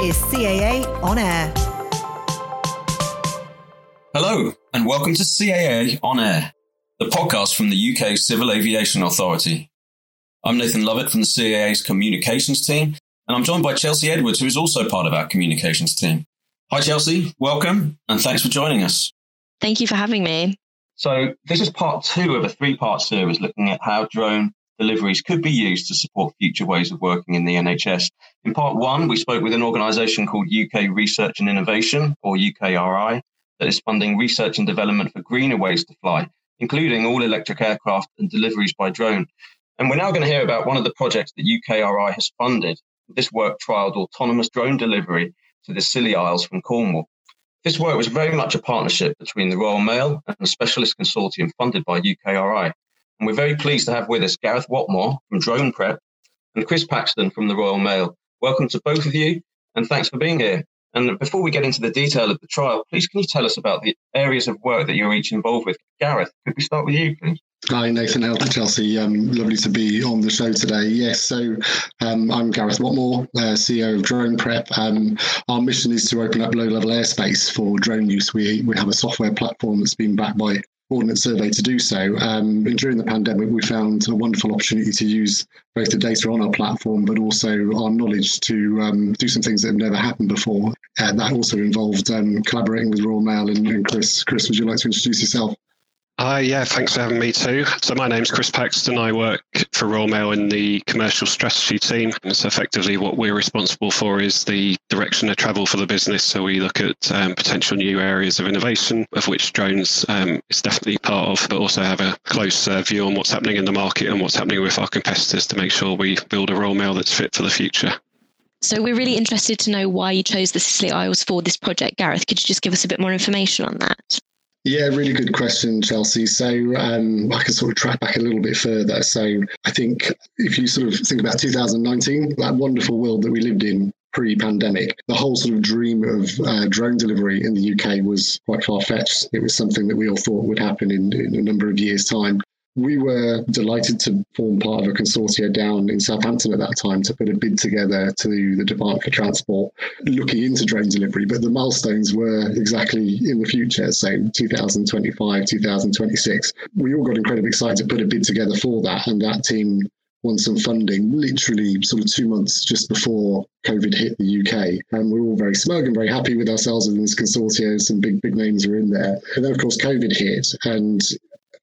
is CAA On Air. Hello, and welcome to CAA On Air, the podcast from the UK Civil Aviation Authority. I'm Nathan Lovett from the CAA's communications team, and I'm joined by Chelsea Edwards, who is also part of our communications team. Hi, Chelsea. Welcome, and thanks for joining us. Thank you for having me. So, this is part two of a three part series looking at how drone deliveries could be used to support future ways of working in the NHS. In part one, we spoke with an organisation called UK Research and Innovation, or UKRI, that is funding research and development for greener ways to fly, including all electric aircraft and deliveries by drone. And we're now going to hear about one of the projects that UKRI has funded. This work trialled autonomous drone delivery to the Scilly Isles from Cornwall. This work was very much a partnership between the Royal Mail and a specialist consortium funded by UKRI. And we're very pleased to have with us Gareth Watmore from Drone Prep and Chris Paxton from the Royal Mail. Welcome to both of you, and thanks for being here. And before we get into the detail of the trial, please can you tell us about the areas of work that you're each involved with? Gareth, could we start with you, please? Hi, Nathan Elder, Chelsea. Um, lovely to be on the show today. Yes, so um, I'm Gareth Watmore, uh, CEO of Drone Prep. Um, our mission is to open up low level airspace for drone use. We, we have a software platform that's been backed by Ordnance Survey to do so. Um, and during the pandemic, we found a wonderful opportunity to use both the data on our platform, but also our knowledge to um, do some things that have never happened before. And that also involved um, collaborating with Royal Mail and, and Chris. Chris, would you like to introduce yourself? Hi, yeah, thanks for having me too. So my name's Chris Paxton. I work for Royal Mail in the commercial strategy team. And so effectively what we're responsible for is the direction of travel for the business. So we look at um, potential new areas of innovation, of which drones um, is definitely part of, but also have a close uh, view on what's happening in the market and what's happening with our competitors to make sure we build a Royal Mail that's fit for the future. So we're really interested to know why you chose the Scilly Isles for this project. Gareth, could you just give us a bit more information on that? Yeah, really good question, Chelsea. So um, I can sort of track back a little bit further. So I think if you sort of think about 2019, that wonderful world that we lived in pre-pandemic, the whole sort of dream of uh, drone delivery in the UK was quite far-fetched. It was something that we all thought would happen in, in a number of years' time we were delighted to form part of a consortia down in Southampton at that time to put a bid together to the Department for Transport looking into drone delivery. But the milestones were exactly in the future, so 2025, 2026. We all got incredibly excited to put a bid together for that, and that team won some funding literally sort of two months just before COVID hit the UK. And we're all very smug and very happy with ourselves in this consortia. Some big, big names are in there. And then, of course, COVID hit. And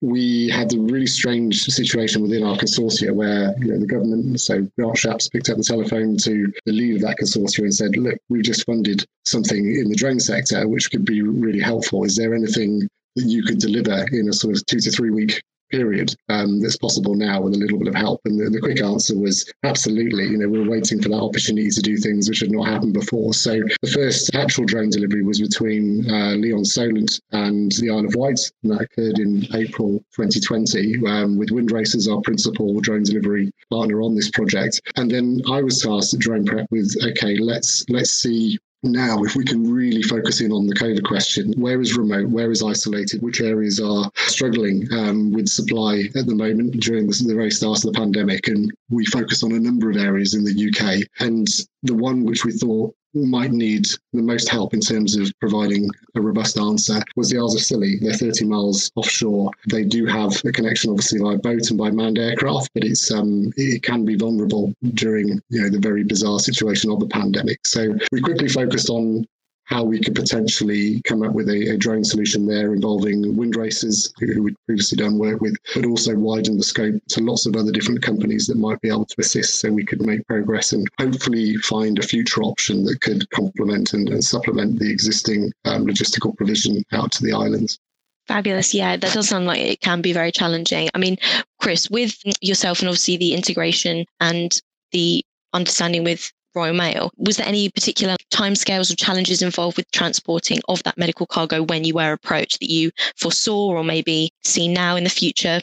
we had a really strange situation within our consortia where you know, the government, so Grant Shapps picked up the telephone to the lead of that consortia and said, look, we've just funded something in the drone sector which could be really helpful. Is there anything that you could deliver in a sort of two to three week period um, that's possible now with a little bit of help? And the, the, quick answer was absolutely. You know, we are waiting for that opportunity to do things which had not happened before. So the first actual drone delivery was between uh, Lee-on-Solent and the Isle of Wight, and that occurred in April 2020 um, with Windracers, as our principal drone delivery partner on this project. And then I was tasked at Drone Prep with, okay, let's let's see now, if we can really focus in on the COVID question, where is remote, where is isolated, which areas are struggling um, with supply at the moment during the, the very start of the pandemic? And we focus on a number of areas in the UK. And the one which we thought might need the most help in terms of providing a robust answer was the Isles of Scilly. They're 30 miles offshore. They do have a connection, obviously, by boat and by manned aircraft, but it's um, it can be vulnerable during you know the very bizarre situation of the pandemic. So we quickly focused on how we could potentially come up with a, a drone solution there involving Windracers, who we'd previously done work with, but also widen the scope to lots of other different companies that might be able to assist so we could make progress and hopefully find a future option that could complement and, and supplement the existing um, logistical provision out to the islands. Fabulous. Yeah, that does sound like it can be very challenging. I mean, Chris, with yourself and obviously the integration and the understanding with Royal Mail. Was there any particular timescales or challenges involved with transporting of that medical cargo when you were approached that you foresaw or maybe see now in the future?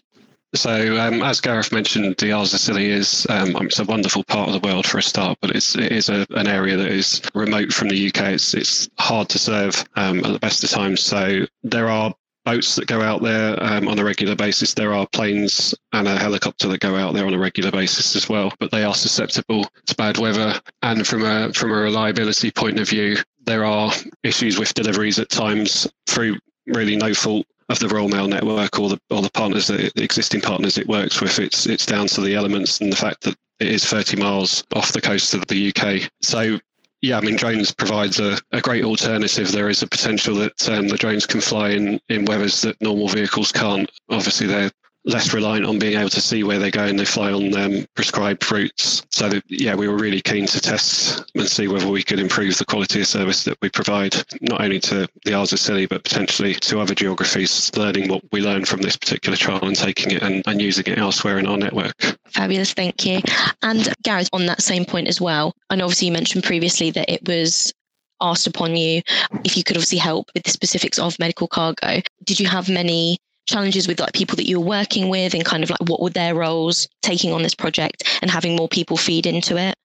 So, um, as Gareth mentioned, the Isles of Scilly is um, it's a wonderful part of the world for a start, but it's it is a, an area that is remote from the UK. It's it's hard to serve um, at the best of times. So there are boats that go out there um, on a regular basis. There are planes and a helicopter that go out there on a regular basis as well, but they are susceptible to bad weather. And from a from a reliability point of view, there are issues with deliveries at times through really no fault of the Royal Mail network or the or the partners, the existing partners it works with. It's it's down to the elements and the fact that it is 30 miles off the coast of the UK. So yeah, I mean, drones provides a, a great alternative. There is a potential that um, the drones can fly in, in weathers that normal vehicles can't. Obviously, they're less reliant on being able to see where they go and they fly on um, prescribed routes. So, that, yeah, we were really keen to test and see whether we could improve the quality of service that we provide, not only to the Isles of Scilly, but potentially to other geographies, learning what we learned from this particular trial and taking it and, and using it elsewhere in our network. Fabulous, thank you. And Gareth, on that same point as well, and obviously you mentioned previously that it was asked upon you if you could obviously help with the specifics of medical cargo. Did you have many challenges with like people that you're working with and kind of like what were their roles taking on this project and having more people feed into it?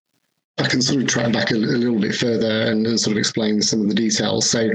I can sort of track back a, a little bit further and, and, sort of explain some of the details. So,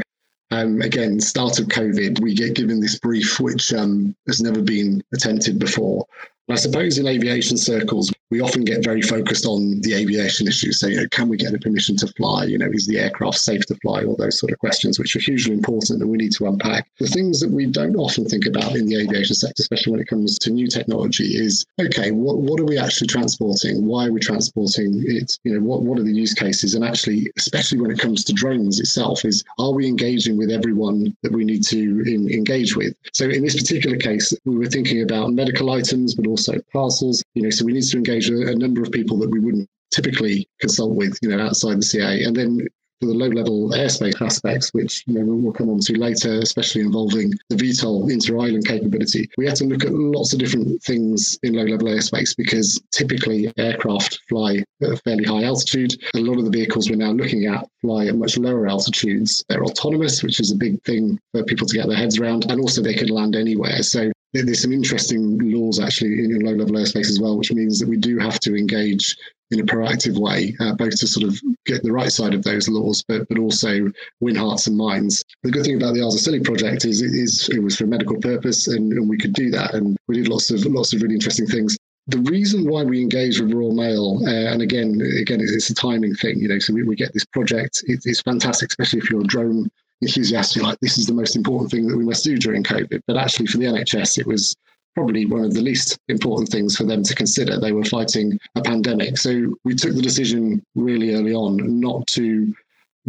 um, again, start of COVID, we get given this brief which um, has never been attempted before. And I suppose in aviation circles, we often get very focused on the aviation issues. So, you know, can we get a permission to fly? You know, is the aircraft safe to fly? All those sort of questions, which are hugely important and we need to unpack. The things that we don't often think about in the aviation sector, especially when it comes to new technology, is okay, what, what are we actually transporting? Why are we transporting it? You know, what, what are the use cases? And actually, especially when it comes to drones itself, is are we engaging with everyone that we need to in, engage with? So in this particular case, we were thinking about medical items, but also parcels. You know, so we need to engage a, a number of people that we wouldn't typically consult with, you know, outside the CAA. And then for the low-level airspace aspects, which you know we'll come on to later, especially involving the VTOL inter-island capability, we had to look at lots of different things in low-level airspace because typically aircraft fly at a fairly high altitude. A lot of the vehicles we're now looking at fly at much lower altitudes. They're autonomous, which is a big thing for people to get their heads around, and also they can land anywhere. So there's some interesting laws actually in low level airspace as well, which means that we do have to engage in a proactive way, uh, both to sort of get the right side of those laws, but but also win hearts and minds. The good thing about the Isles project is, is it was for a medical purpose, and, and we could do that, and we did lots of lots of really interesting things. The reason why we engage with Royal Mail, uh, and again, again, it's, it's, a timing thing, you know. So we, we get this project; it, it's fantastic, especially if you're a drone enthusiast. You're like, this is the most important thing that we must do during COVID. But actually, for the NHS, it was probably one of the least important things for them to consider. They were fighting a pandemic. So we took the decision really early on not to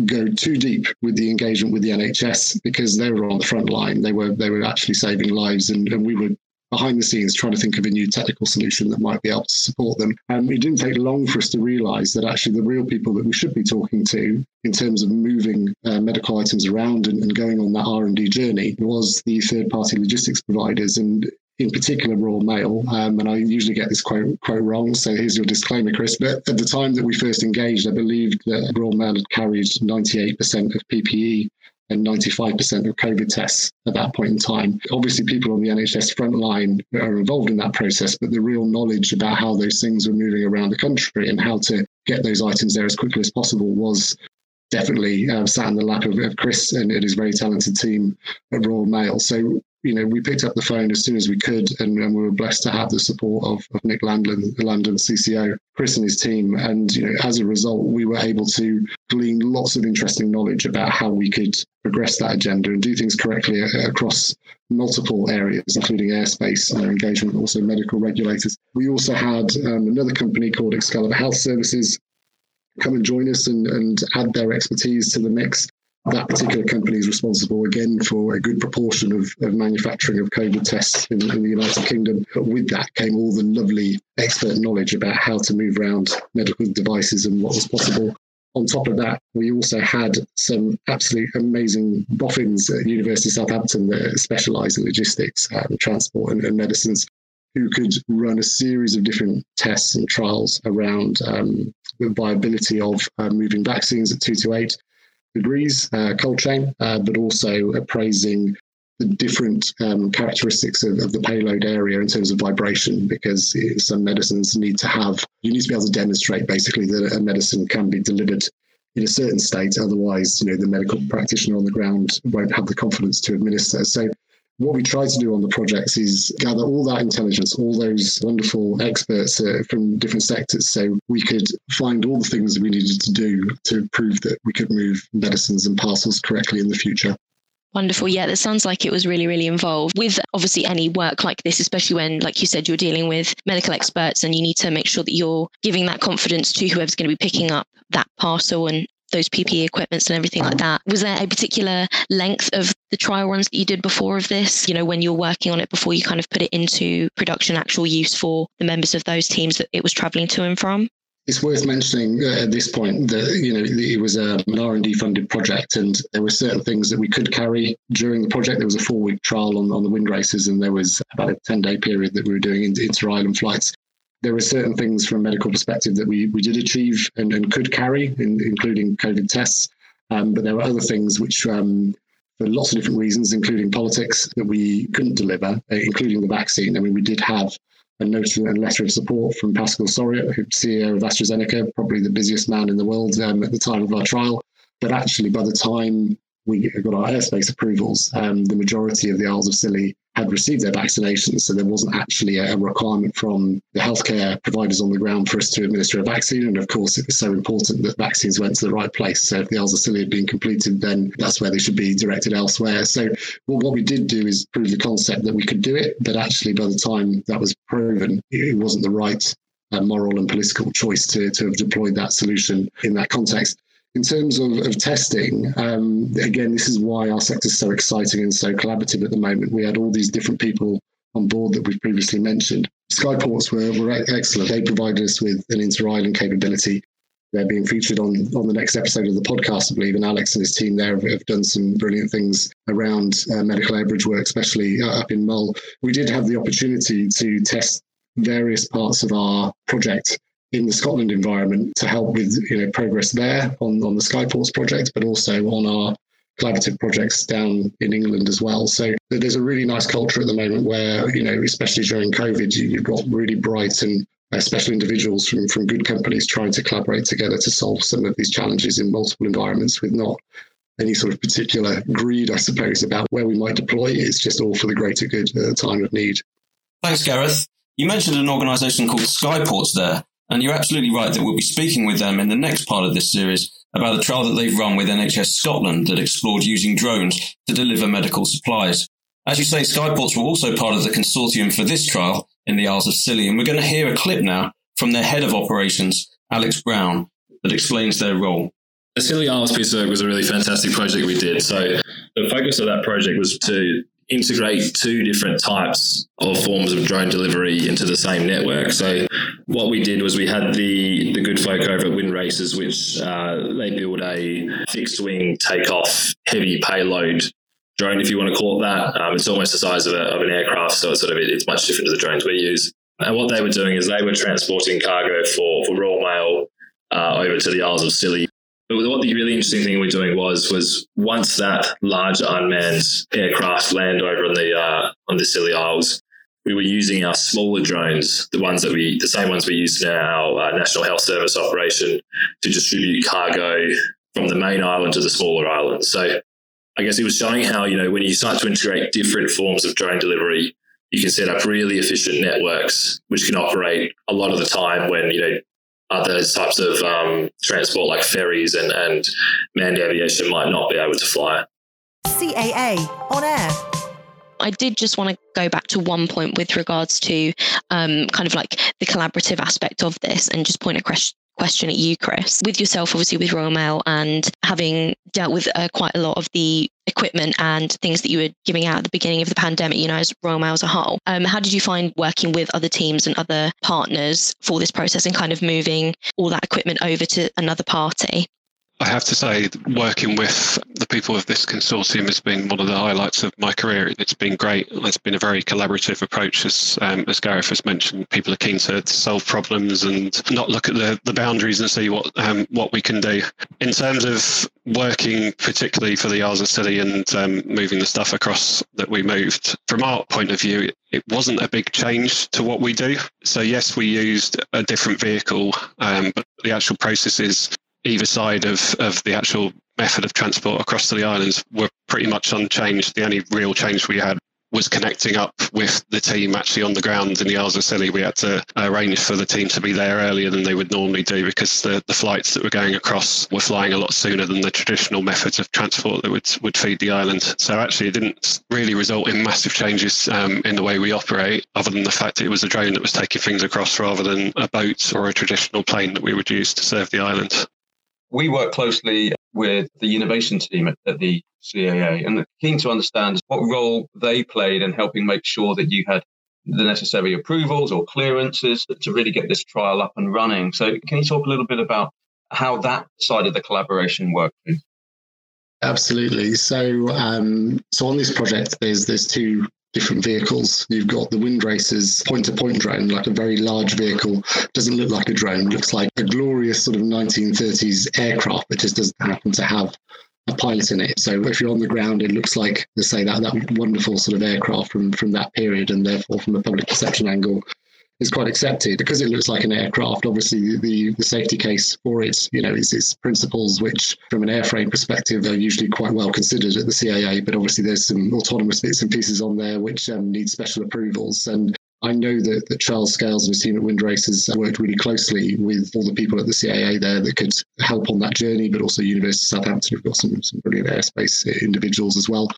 go too deep with the engagement with the NHS because they were on the front line. They were they were actually saving lives and, and we were behind the scenes trying to think of a new technical solution that might be able to support them. And it didn't take long for us to realize that actually the real people that we should be talking to in terms of moving uh, medical items around and, and going on that R&D journey was the third party logistics providers. And in particular Royal Mail, um, and I usually get this quote quote wrong. So here's your disclaimer, Chris. But at the time that we first engaged, I believed that Royal Mail had carried 98% of PPE and 95% of COVID tests at that point in time. Obviously, people on the NHS front line are involved in that process, but the real knowledge about how those things were moving around the country and how to get those items there as quickly as possible was definitely uh, sat in the lap of, of Chris and, and his very talented team at Royal Mail. So you know, we picked up the phone as soon as we could, and, and we were blessed to have the support of, of Nick Landon, London CCO, Chris and his team. And you know, as a result, we were able to glean lots of interesting knowledge about how we could progress that agenda and do things correctly across multiple areas, including airspace and engagement, also medical regulators. We also had um, another company called Excalibur Health Services come and join us and, and add their expertise to the mix that particular company is responsible again for a good proportion of, of manufacturing of COVID tests in, in, the United Kingdom. But with that came all the lovely expert knowledge about how to move around medical devices and what was possible. On top of that, we also had some absolute amazing boffins at University of Southampton that specialise in logistics, and transport, and, and, medicines, who could run a series of different tests and trials around um, the viability of uh, moving vaccines at 228 degrees, uh, cold chain, uh, but also appraising the different um, characteristics of, of, the payload area in terms of vibration, because some medicines need to have, you need to be able to demonstrate basically that a medicine can be delivered in a certain state. Otherwise, you know, the medical practitioner on the ground won't have the confidence to administer. So what we try to do on the projects is gather all that intelligence, all those wonderful experts uh, from different sectors, so we could find all the things we needed to do to prove that we could move medicines and parcels correctly in the future. Wonderful. Yeah, that sounds like it was really, really involved with obviously any work like this, especially when, like you said, you're dealing with medical experts and you need to make sure that you're giving that confidence to whoever's going to be picking up that parcel and those PPE equipments and everything like that. Was there a particular length of the trial runs that you did before of this? You know, when you're working on it before you kind of put it into production, actual use for the members of those teams that it was traveling to and from? It's worth mentioning uh, at this point that you know it was a, an R and D funded project, and there were certain things that we could carry during the project. There was a four week trial on, on the Windracers, and there was about a ten day period that we were doing inter island flights. There were certain things from a medical perspective that we we did achieve and, and could carry, in, including COVID tests. Um, but there were other things which um, for lots of different reasons, including politics, that we couldn't deliver, uh, including the vaccine. I mean, we did have a note and letter of support from Pascal Soriot, who's CEO of AstraZeneca, probably the busiest man in the world um, at the time of our trial. But actually, by the time we got our airspace approvals, um, the majority of the Isles of Scilly had received their vaccinations. So there wasn't actually a requirement from the healthcare providers on the ground for us to administer a vaccine. And of course, it was so important that vaccines went to the right place. So if the Isles had been completed, then that's where they should be directed elsewhere. So well, what we did do is prove the concept that we could do it. But actually, by the time that was proven, it wasn't the right uh, moral and political choice to, to have deployed that solution in that context. In terms of, of testing, um, again, this is why our sector is so exciting and so collaborative at the moment. We had all these different people on board that we've previously mentioned. Skyports were, were excellent. They provided us with an inter-island capability. They're being featured on, on the next episode of the podcast, I believe, and Alex and his team there have, have done some brilliant things around uh, medical air work, especially uh, up in Mull. We did have the opportunity to test various parts of our project in the Scotland environment to help with you know progress there on, on the Skyports project, but also on our collaborative projects down in England as well. So there's a really nice culture at the moment where, you know, especially during COVID, you've got really bright and uh, special individuals from, from good companies trying to collaborate together to solve some of these challenges in multiple environments with not any sort of particular greed, I suppose, about where we might deploy. It's just all for the greater good at a time of need. Thanks, Gareth. You mentioned an organisation called Skyports there. And you're absolutely right that we'll be speaking with them in the next part of this series about a trial that they've run with NHS Scotland that explored using drones to deliver medical supplies. As you say, Skyports were also part of the consortium for this trial in the Isles of Scilly, and we're going to hear a clip now from their head of operations, Alex Brown, that explains their role. The Scilly Isles piece of work was a really fantastic project we did. So the focus of that project was to integrate two different types of forms of drone delivery into the same network. So what we did was we had the the good folk over at Windracers, which uh, they build a fixed wing takeoff heavy payload drone, if you want to call it that. Um, it's almost the size of, a, of an aircraft, so it's sort of it's much different to the drones we use. And what they were doing is they were transporting cargo for for Royal Mail uh, over to the Isles of Scilly what the really interesting thing we're doing was was once that large unmanned aircraft land over on the uh, on the Scilly Isles, we were using our smaller drones, the ones that we, the same ones we use in our uh, National Health Service operation, to distribute cargo from the main island to the smaller islands. So I guess it was showing how you know when you start to integrate different forms of drone delivery, you can set up really efficient networks which can operate a lot of the time when you know other types of um, transport like ferries and, and manned aviation might not be able to fly. CAA on air. I did just want to go back to one point with regards to um, kind of like the collaborative aspect of this and just point a question question at you, Chris. With yourself, obviously, with Royal Mail and having dealt with uh, quite a lot of the equipment and things that you were giving out at the beginning of the pandemic, you know, as Royal Mail as a whole, um, how did you find working with other teams and other partners for this process and kind of moving all that equipment over to another party? I have to say, working with the people of this consortium has been one of the highlights of my career. It's been great. It's been a very collaborative approach, as um, as Gareth has mentioned. People are keen to, to, solve problems and not look at the, the boundaries and see what um, what we can do. In terms of working, particularly for the of Scilly and um, moving the stuff across that we moved, from our point of view, it wasn't a big change to what we do. So yes, we used a different vehicle, um, but the actual processes either side of, of the actual method of transport across to the islands were pretty much unchanged. The only real change we had was connecting up with the team actually on the ground in the Isles of Scilly. We had to arrange for the team to be there earlier than they would normally do because the, the flights that were going across were flying a lot sooner than the traditional methods of transport that would, would feed the island. So actually, it didn't really result in massive changes um, in the way we operate, other than the fact that it was a drone that was taking things across rather than a boat or a traditional plane that we would use to serve the island. We work closely with the innovation team at, at the CAA and keen to understand what role they played in helping make sure that you had the necessary approvals or clearances to really get this trial up and running. So, can you talk a little bit about how that side of the collaboration worked? Absolutely. So, um, so on this project, there's there's two different vehicles. You've got the Windracers point to point drone, like a very large vehicle. Doesn't look like a drone, looks like a glorious sort of 1930s aircraft, but just doesn't happen to have a pilot in it. So if you're on the ground, it looks like, let's say, that, that wonderful sort of aircraft from, from that period, and therefore from a public perception angle, is quite accepted because it looks like an aircraft. Obviously, the, the safety case for it, you know, is its principles, which from an airframe perspective are usually quite well considered at the CAA. But obviously, there's some autonomous bits and pieces on there which um, need special approvals. And I know that, that Charles Scales and his team at Windracers worked really closely with all the people at the CAA there that could help on that journey, but also University of Southampton We've got some, some brilliant airspace individuals as well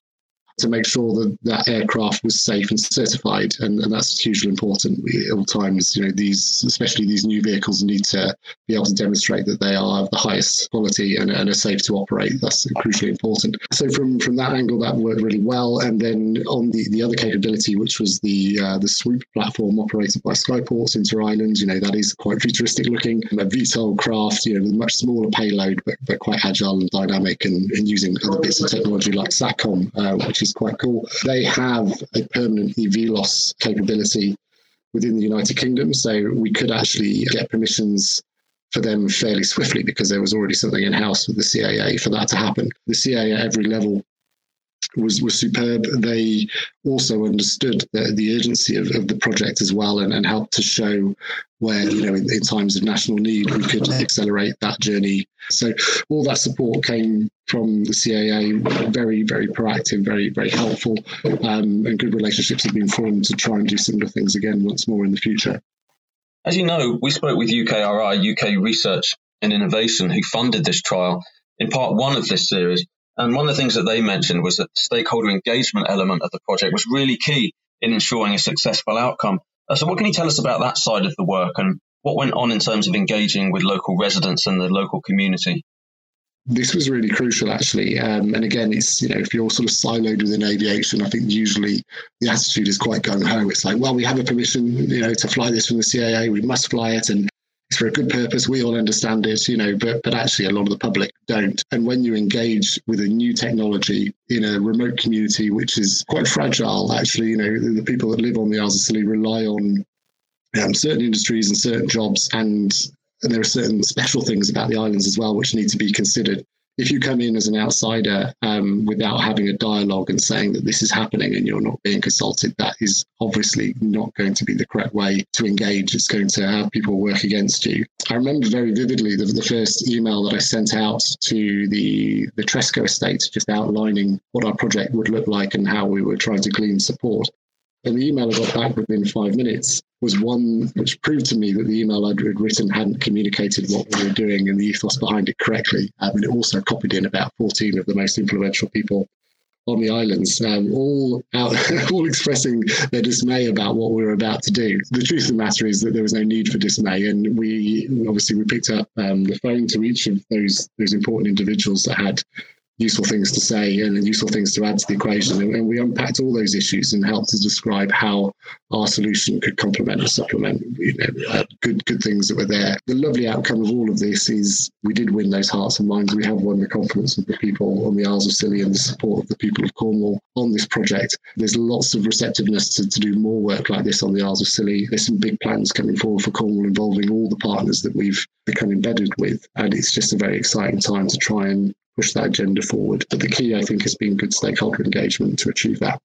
to make sure that that aircraft was safe and certified, and, and that's hugely important. At all times, you know, these especially these new vehicles need to be able to demonstrate that they are of the highest quality and, and are safe to operate. That's crucially important. So from from that angle, that worked really well. And then on the, the other capability, which was the uh, the swoop platform operated by Skyports Inter Islands, you know, that is quite futuristic looking, a VTOL craft, you know, with much smaller payload, but, but quite agile and dynamic, and, and using other bits of technology like SATCOM, uh, which is is quite cool. They have a permanent BVLOS capability within the United Kingdom, so we could actually get permissions for them fairly swiftly because there was already something in house with the CAA for that to happen. The CAA at every level was was superb. They also understood the, the urgency of, of the project as well and, and helped to show where, you know, in, in times of national need, we could accelerate that journey. So all that support came from the CAA, very, very proactive, very, very helpful, um, and good relationships have been formed to try and do similar things again once more in the future. As you know, we spoke with UKRI, UK Research and Innovation, who funded this trial in part one of this series. And one of the things that they mentioned was that the stakeholder engagement element of the project was really key in ensuring a successful outcome. Uh, so, what can you tell us about that side of the work and what went on in terms of engaging with local residents and the local community? This was really crucial, actually. Um, and again, it's you know if you're sort of siloed within aviation, I think usually the attitude is quite gung ho. It's like, well, we have a permission, you know, to fly this from the CAA, we must fly it, and it's for a good purpose. We all understand it, you know, but but actually a lot of the public don't. And when you engage with a new technology in a remote community, which is quite fragile, actually, you know, the, the people that live on the Isles of Scilly rely on um, certain industries and certain jobs, and and there are certain special things about the islands as well which need to be considered if you come in as an outsider um, without having a dialogue and saying that this is happening and you're not being consulted, that is obviously not going to be the correct way to engage. It's going to have people work against you. I remember very vividly the, the first email that I sent out to the, the Tresco estate, just outlining what our project would look like and how we were trying to glean support. And the email I got back within five minutes was one which proved to me that the email I'd written hadn't communicated what we were doing and the ethos behind it correctly. Um, and it also copied in about 14 of the most influential people on the islands, um, all out, all expressing their dismay about what we were about to do. The truth of the matter is that there was no need for dismay, and we obviously we picked up um, the phone to each of those those important individuals that had useful things to say and useful things to add to the equation. And, we unpacked all those issues and helped to describe how our solution could complement and supplement you know, uh, good good things that were there. The lovely outcome of all of this is we did win those hearts and minds. We have won the confidence of the people on the Isles of Scilly and the support of the people of Cornwall on this project. There's lots of receptiveness to, to do more work like this on the Isles of Scilly. There's some big plans coming forward for Cornwall involving all the partners that we've become embedded with. And it's just a very exciting time to try and push that agenda forward. But the key, I think, has been good stakeholder engagement to achieve that.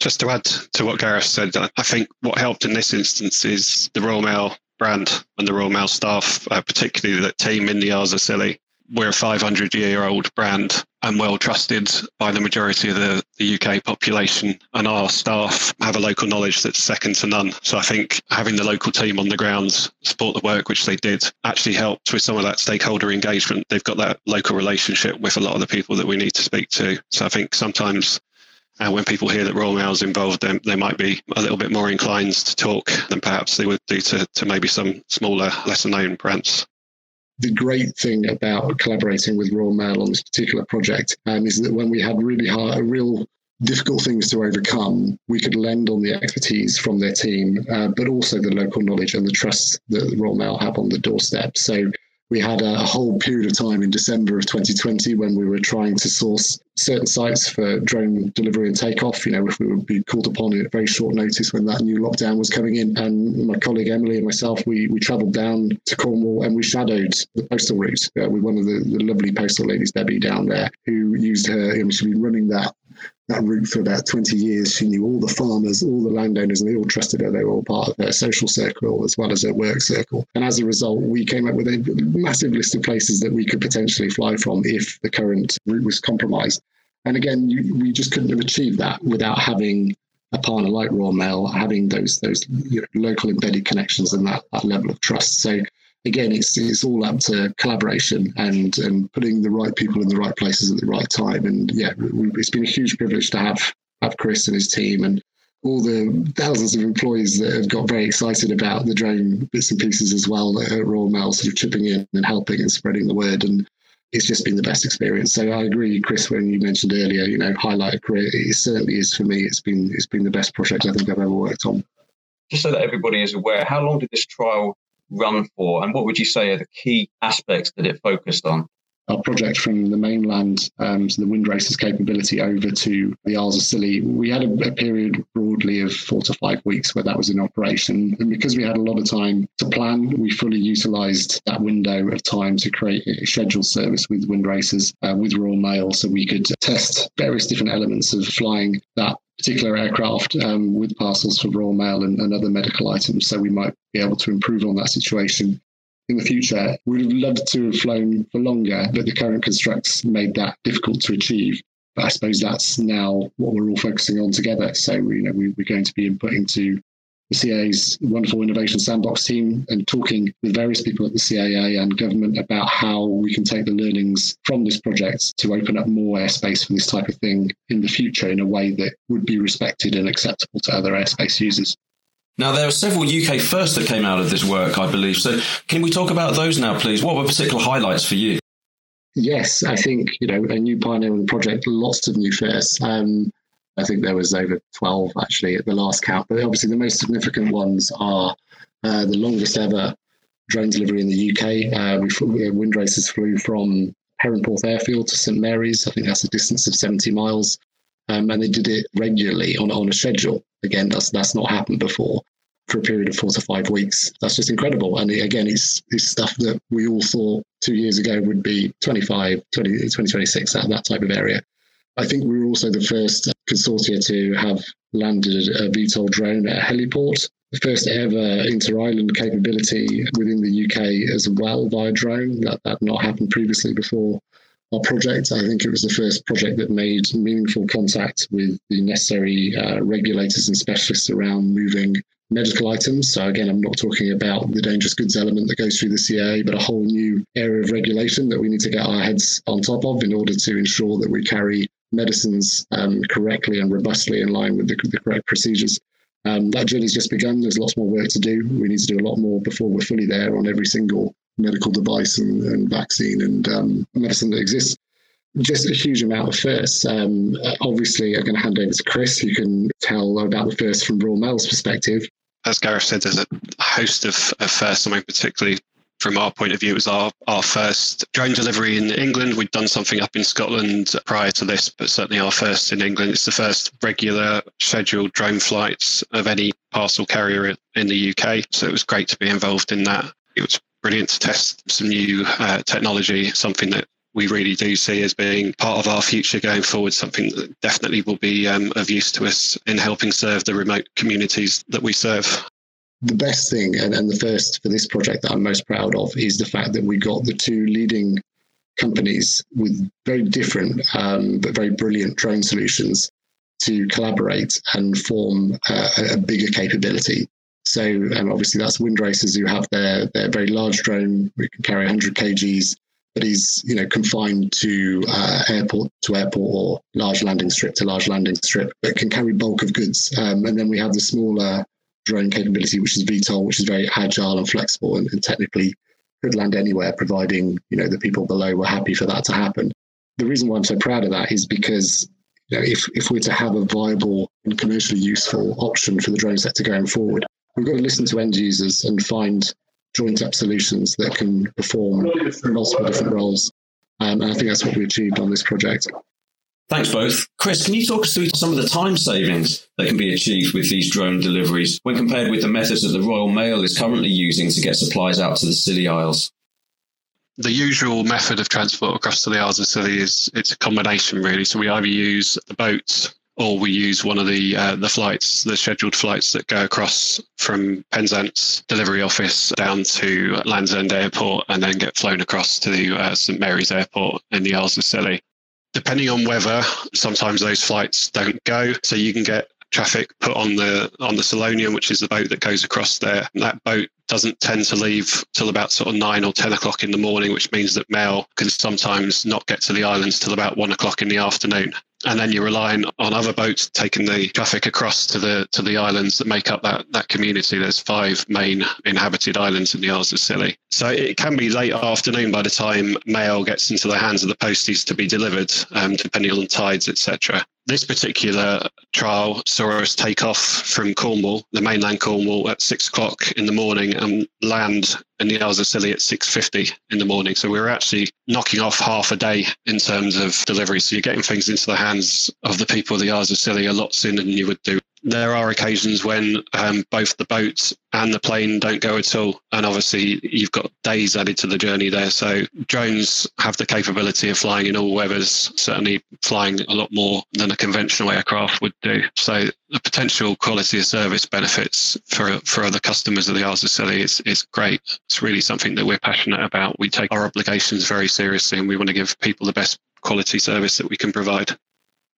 Just to add to what Gareth said, I think what helped in this instance is the Royal Mail brand and the Royal Mail staff, uh, particularly the team in the of Scilly. We're a 500 year old brand and well trusted by the majority of the, the UK population. And our staff have a local knowledge that's second to none. So I think having the local team on the ground support the work, which they did, actually helped with some of that stakeholder engagement. They've got that local relationship with a lot of the people that we need to speak to. So I think sometimes and when people hear that Royal Mail is involved, they, they might be a little bit more inclined to talk than perhaps they would do to, to maybe some smaller, lesser known brands the great thing about collaborating with Royal Mail on this particular project um, is that when we had really hard, real difficult things to overcome, we could lend on the expertise from their team, uh, but also the local knowledge and the trust that Royal Mail have on the doorstep. So we had a, whole period of time in December of 2020 when we were trying to source certain sites for drone delivery and takeoff. You know, if we would be called upon at very short notice when that new lockdown was coming in. And my colleague Emily and myself, we we travelled down to Cornwall and we shadowed the postal route uh, with one of the, the lovely postal ladies, Debbie, down there, who used her. I mean, she'd been running that that route for about 20 years. She knew all the farmers, all the landowners, and they all trusted her. They were all part of her social circle as well as her work circle. And as a result, we came up with a massive list of places that we could potentially fly from if the current route was compromised. And again, you, we just couldn't have achieved that without having a partner like Royal Mail, having those those you know, local embedded connections and that, that level of trust. So again, it's it's all up to collaboration and and putting the right people in the right places at the right time. And yeah, it's been a huge privilege to have have Chris and his team and all the thousands of employees that have got very excited about the drone bits and pieces as well at Royal Mail, sort of chipping in and helping and spreading the word. And it's just been the best experience. So I agree, Chris, when you mentioned earlier, you know, highlight a career. It certainly is for me. It's been it's been the best project I think I've ever worked on. Just so that everybody is aware, how long did this trial run for? And what would you say are the key aspects that it focused on? Our project from the mainland um, to the Windracers capability over to the Isles of Scilly, we had a, a, period broadly of four to five weeks where that was in operation. And because we had a lot of time to plan, we fully utilised that window of time to create a scheduled service with Windracers uh, with Royal Mail so we could test various different elements of flying that particular aircraft um, with parcels for Royal Mail and, and, other medical items. So we might be able to improve on that situation in the future. We'd have loved to have flown for longer, but the current constructs made that difficult to achieve. But I suppose that's now what we're all focusing on together. So you know we, we're going to be inputting to the CAA's wonderful innovation sandbox team and talking with various people at the CAA and government about how we can take the learnings from this project to open up more airspace for this type of thing in the future in a way that would be respected and acceptable to other airspace users. Now, there are several UK firsts that came out of this work, I believe. So, can we talk about those now, please? What were particular highlights for you? Yes, I think, you know, a new pioneering project, lots of new firsts. Um, I think there was over 12 actually at the last count. But obviously, the most significant ones are uh, the longest ever drone delivery in the UK. Uh, we, Windracers flew from Perranporth Airfield to St Mary's. I think that's a distance of 70 miles. Um, and they did it regularly on, on a schedule. Again, that's that's not happened before for a period of four to five weeks. That's just incredible. And again, it's, it's stuff that we all thought two years ago would be 25, 20, 2026, that, that type of area. I think we were also the first consortia to have landed a VTOL drone at a heliport, the first ever inter-island capability within the UK as well via drone. That that not happened previously before our project. I think it was the first project that made meaningful contact with the necessary uh, regulators and specialists around moving medical items. So again, I'm not talking about the dangerous goods element that goes through the CAA, but a whole new area of regulation that we need to get our heads on top of in order to ensure that we carry medicines um, correctly and robustly in line with the, the correct procedures. Um, that journey's just begun. There's lots more work to do. We need to do a lot more before we're fully there on every single medical device and, and vaccine and um, medicine that exists. Just a huge amount of firsts. Um, obviously, I'm going to hand over to Chris, who can tell about the first from Royal Mail's perspective. As Gareth said, there's a host of, of firsts. Mean, particularly from our point of view, it was our, our first drone delivery in England. We'd done something up in Scotland prior to this, but certainly our first in England. It's the first regular scheduled drone flights of any parcel carrier in the UK. So it was great to be involved in that. It was brilliant to test some new uh, technology, something that we really do see as being part of our future going forward, something that definitely will be um, of use to us in helping serve the remote communities that we serve the best thing and, and the first for this project that I'm most proud of is the fact that we got the two leading companies with very different um, but very brilliant drone solutions to collaborate and form uh, a bigger capability. So, and obviously that's Windracers who have their their very large drone, we can carry 100 kgs, but he's you know confined to uh, airport to airport or large landing strip to large landing strip, but can carry bulk of goods. Um, and then we have the smaller drone capability, which is VTOL, which is very agile and flexible and, and technically could land anywhere, providing you know the people below were happy for that to happen. The reason why I'm so proud of that is because you know, if, if we're to have a viable and commercially useful option for the drone sector going forward, we've got to listen to end users and find joint up solutions that can perform multiple different roles. Um, and I think that's what we achieved on this project. Thanks both. Chris, can you talk us through some of the time savings that can be achieved with these drone deliveries when compared with the methods that the Royal Mail is currently using to get supplies out to the Scilly Isles? The usual method of transport across to the Isles of Scilly is it's a combination really. So we either use the boats or we use one of the uh, the flights, the scheduled flights that go across from Penzance delivery office down to Land's End Airport and then get flown across to uh, St Mary's Airport in the Isles of Scilly. Depending on weather, sometimes those flights don't go, so you can get traffic put on the on the Scillonian, which is the boat that goes across there. And that boat doesn't tend to leave till about sort of nine or ten o'clock in the morning, which means that mail can sometimes not get to the islands till about one o'clock in the afternoon and then you're relying on other boats taking the traffic across to the to the islands that make up that that community. There's five main inhabited islands in the Isles of Scilly, so it can be late afternoon by the time mail gets into the hands of the posties to be delivered, um, depending on tides, etc. This particular trial saw us take off from Cornwall, the mainland Cornwall, at six o'clock in the morning and land in the Isles of Scilly at 6.50 in the morning. So we were actually knocking off half a day in terms of delivery. So you're getting things into the hands of the people of the Isles of Scilly a lot sooner than you would do there are occasions when um, both the boat and the plane don't go at all. And obviously, you've got days added to the journey there. So, drones have the capability of flying in all weathers, certainly flying a lot more than a conventional aircraft would do. So, the potential quality of service benefits for, for other customers of the of is, is great. It's really something that we're passionate about. We take our obligations very seriously and we want to give people the best quality service that we can provide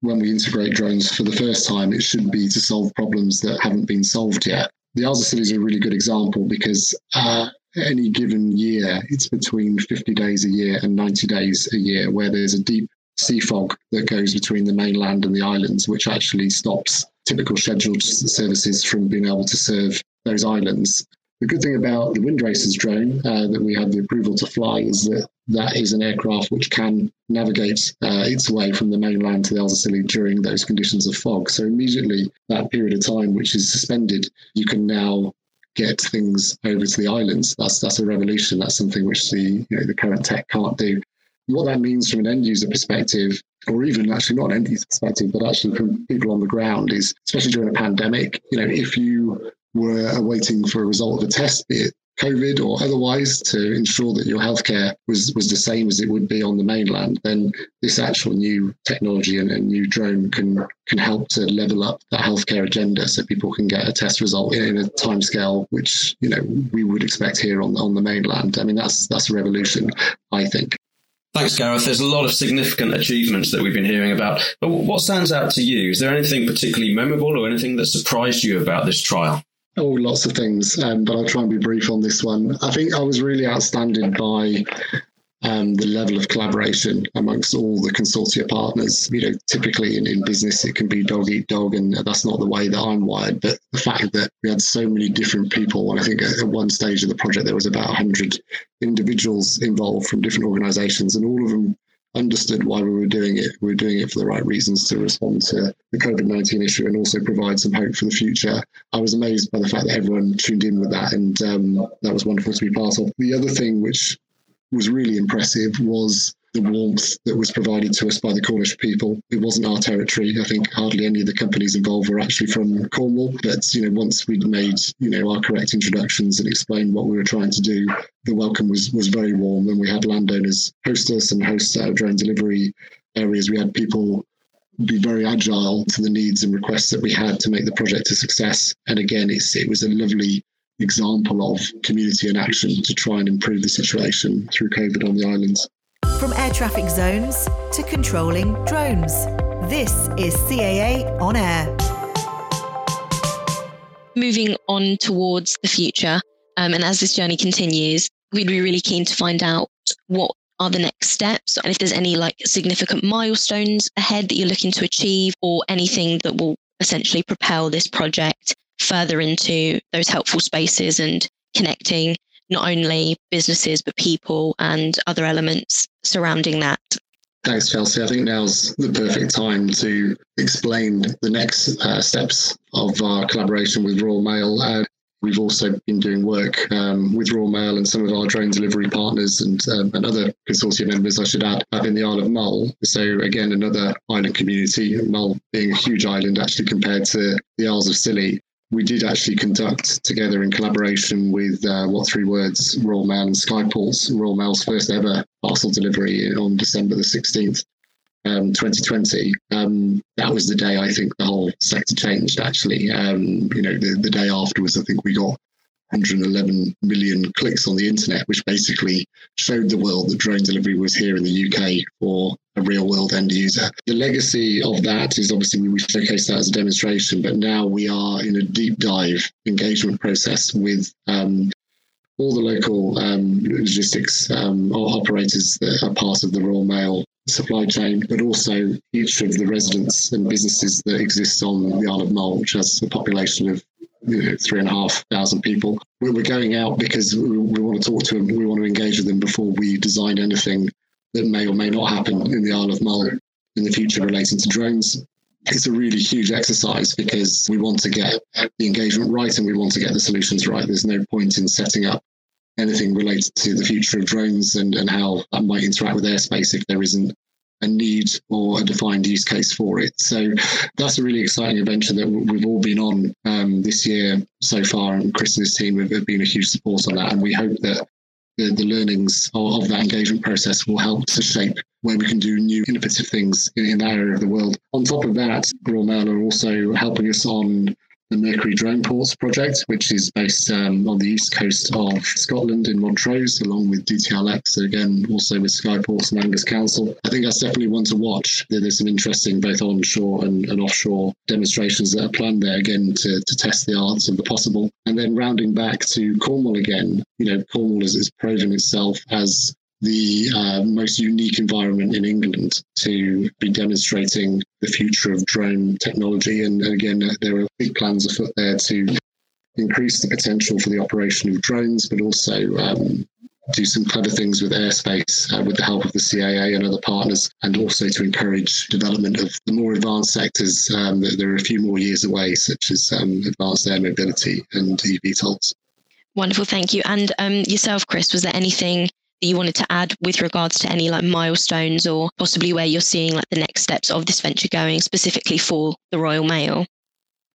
when we integrate drones for the first time, it should be to solve problems that haven't been solved yet. The of Scilly is a really good example because uh, any given year, it's between 50 days a year and 90 days a year where there's a deep sea fog that goes between the mainland and the islands, which actually stops typical scheduled services from being able to serve those islands. The good thing about the Windracers drone uh, that we have the approval to fly is that that is an aircraft which can navigate uh, its way from the mainland to the Scilly during those conditions of fog. So immediately that period of time which is suspended, you can now get things over to the islands. That's that's a revolution. That's something which the you know the current tech can't do. What that means from an end user perspective, or even actually not an end user perspective, but actually from people on the ground, is especially during a pandemic. You know, if you were waiting for a result of a test, be it COVID or otherwise, to ensure that your healthcare was, was the same as it would be on the mainland, then this actual new technology and a new drone can can help to level up that healthcare agenda so people can get a test result in, a timescale which you know we would expect here on on the mainland. I mean that's that's a revolution, I think. Thanks, Gareth. There's a lot of significant achievements that we've been hearing about. But what stands out to you? Is there anything particularly memorable or anything that surprised you about this trial? Oh, lots of things, um, but I'll try and be brief on this one. I think I was really outstanding by um, the level of collaboration amongst all the consortia partners. You know, typically in, in business, it can be dog eat dog, and that's not the way that I'm wired. But the fact that we had so many different people, and I think at one stage of the project, there was about 100 individuals involved from different organizations, and all of them understood why we were doing it. We were doing it for the right reasons to respond to the COVID 19 issue and also provide some hope for the future. I was amazed by the fact that everyone tuned in with that, and um, that was wonderful to be part of. The other thing which was really impressive was the warmth that was provided to us by the Cornish people. It wasn't our territory. I think hardly any of the companies involved were actually from Cornwall. But you know, once we'd made you know our correct introductions and explained what we were trying to do, the welcome was was very warm. And we had landowners host us and host our drone delivery areas. We had people be very agile to the needs and requests that we had to make the project a success. And again, it's it was a lovely example of community in action to try and improve the situation through COVID on the islands. From air traffic zones to controlling drones. This is CAA On Air. Moving on towards the future, um, and as this journey continues, we'd be really keen to find out what are the next steps and if there's any like significant milestones ahead that you're looking to achieve or anything that will essentially propel this project further into those helpful spaces and connecting not only businesses but people and other elements surrounding that Thanks, Chelsea. I think now's the perfect time to explain the next uh, steps of our collaboration with Royal Mail. Uh, we've also been doing work um, with Royal Mail and some of our drone delivery partners and, um, and other consortium members, I should add, up in the Isle of Mull. So, again, another island community, Mull being a huge island actually compared to the Isles of Scilly we did actually conduct together in collaboration with uh, What Three Words, Royal Mail and Skyports, Royal Mail's first ever parcel delivery on December the 16th, um, 2020. Um, that was the day I think the whole sector changed actually. Um, you know, the, the day afterwards, I think we got 111 million clicks on the internet, which basically showed the world that drone delivery was here in the UK for a real world end user. The legacy of that is obviously we showcased that as a demonstration, but now we are in a deep dive engagement process with um, all the local um, logistics um, operators that are part of the Royal Mail supply chain, but also each of the residents and businesses that exist on the Isle of Mull, which has a population of three and a half thousand people. We're going out because we, we want to talk to them, we want to engage with them before we design anything that may or may not happen in the Isle of Mull in the future relating to drones. It's a really huge exercise because we want to get the engagement right and we want to get the solutions right. There's no point in setting up anything related to the future of drones and, and how that might interact with airspace if there isn't a need or a defined use case for it. So that's a really exciting adventure that we've all been on um, this year so far. And Chris and his team have, been a huge support on that. And we hope that the, the learnings of, of, that engagement process will help to shape where we can do new innovative things in, in that area of the world. On top of that, Royal Mail are also helping us on the Mercury Drone Ports project, which is based um, on the east coast of Scotland in Montrose, along with DTLX, again, also with Skyports and Angus Council. I think that's definitely one to watch. There's some interesting both onshore and, and offshore demonstrations that are planned there, again, to, to test the arts of the possible. And then rounding back to Cornwall again, you know, Cornwall has, has proven itself as the uh, most unique environment in England to be demonstrating the future of drone technology. And again, uh, there are big plans afoot there to increase the potential for the operation of drones, but also um, do some clever things with airspace uh, with the help of the CAA and other partners, and also to encourage development of the more advanced sectors um, that there are a few more years away, such as um, advanced air mobility and eVTOLs. Wonderful, thank you. And um, yourself, Chris, was there anything that you wanted to add with regards to any like milestones or possibly where you're seeing like the next steps of this venture going specifically for the Royal Mail?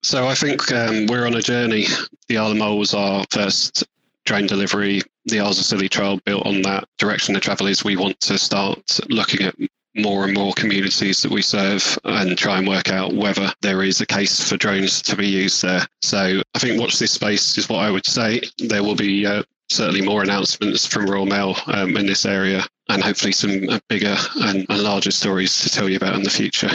So I think um, we're on a journey. The Isle of was our first drone delivery. The Isles of Scilly trial built on that direction of travel is we want to start looking at more and more communities that we serve and try and work out whether there is a case for drones to be used there. So I think watch this space is what I would say. There will be uh, certainly more announcements from Royal Mail um, in this area and hopefully some bigger and, and larger stories to tell you about in the future.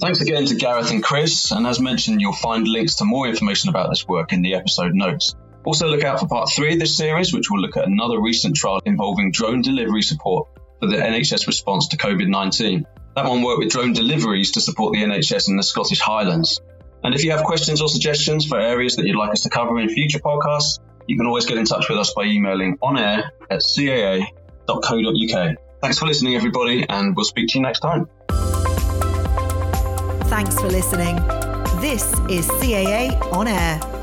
Thanks again to Gareth and Chris. And as mentioned, you'll find links to more information about this work in the episode notes. Also, look out for part three of this series, which will look at another recent trial involving drone delivery support for the NHS response to COVID 19. That one worked with drone deliveries to support the NHS in the Scottish Highlands. And if you have questions or suggestions for areas that you'd like us to cover in future podcasts, you can always get in touch with us by emailing onair at caa.co.uk. Thanks for listening, everybody, and we'll speak to you next time. Thanks for listening. This is CAA On Air.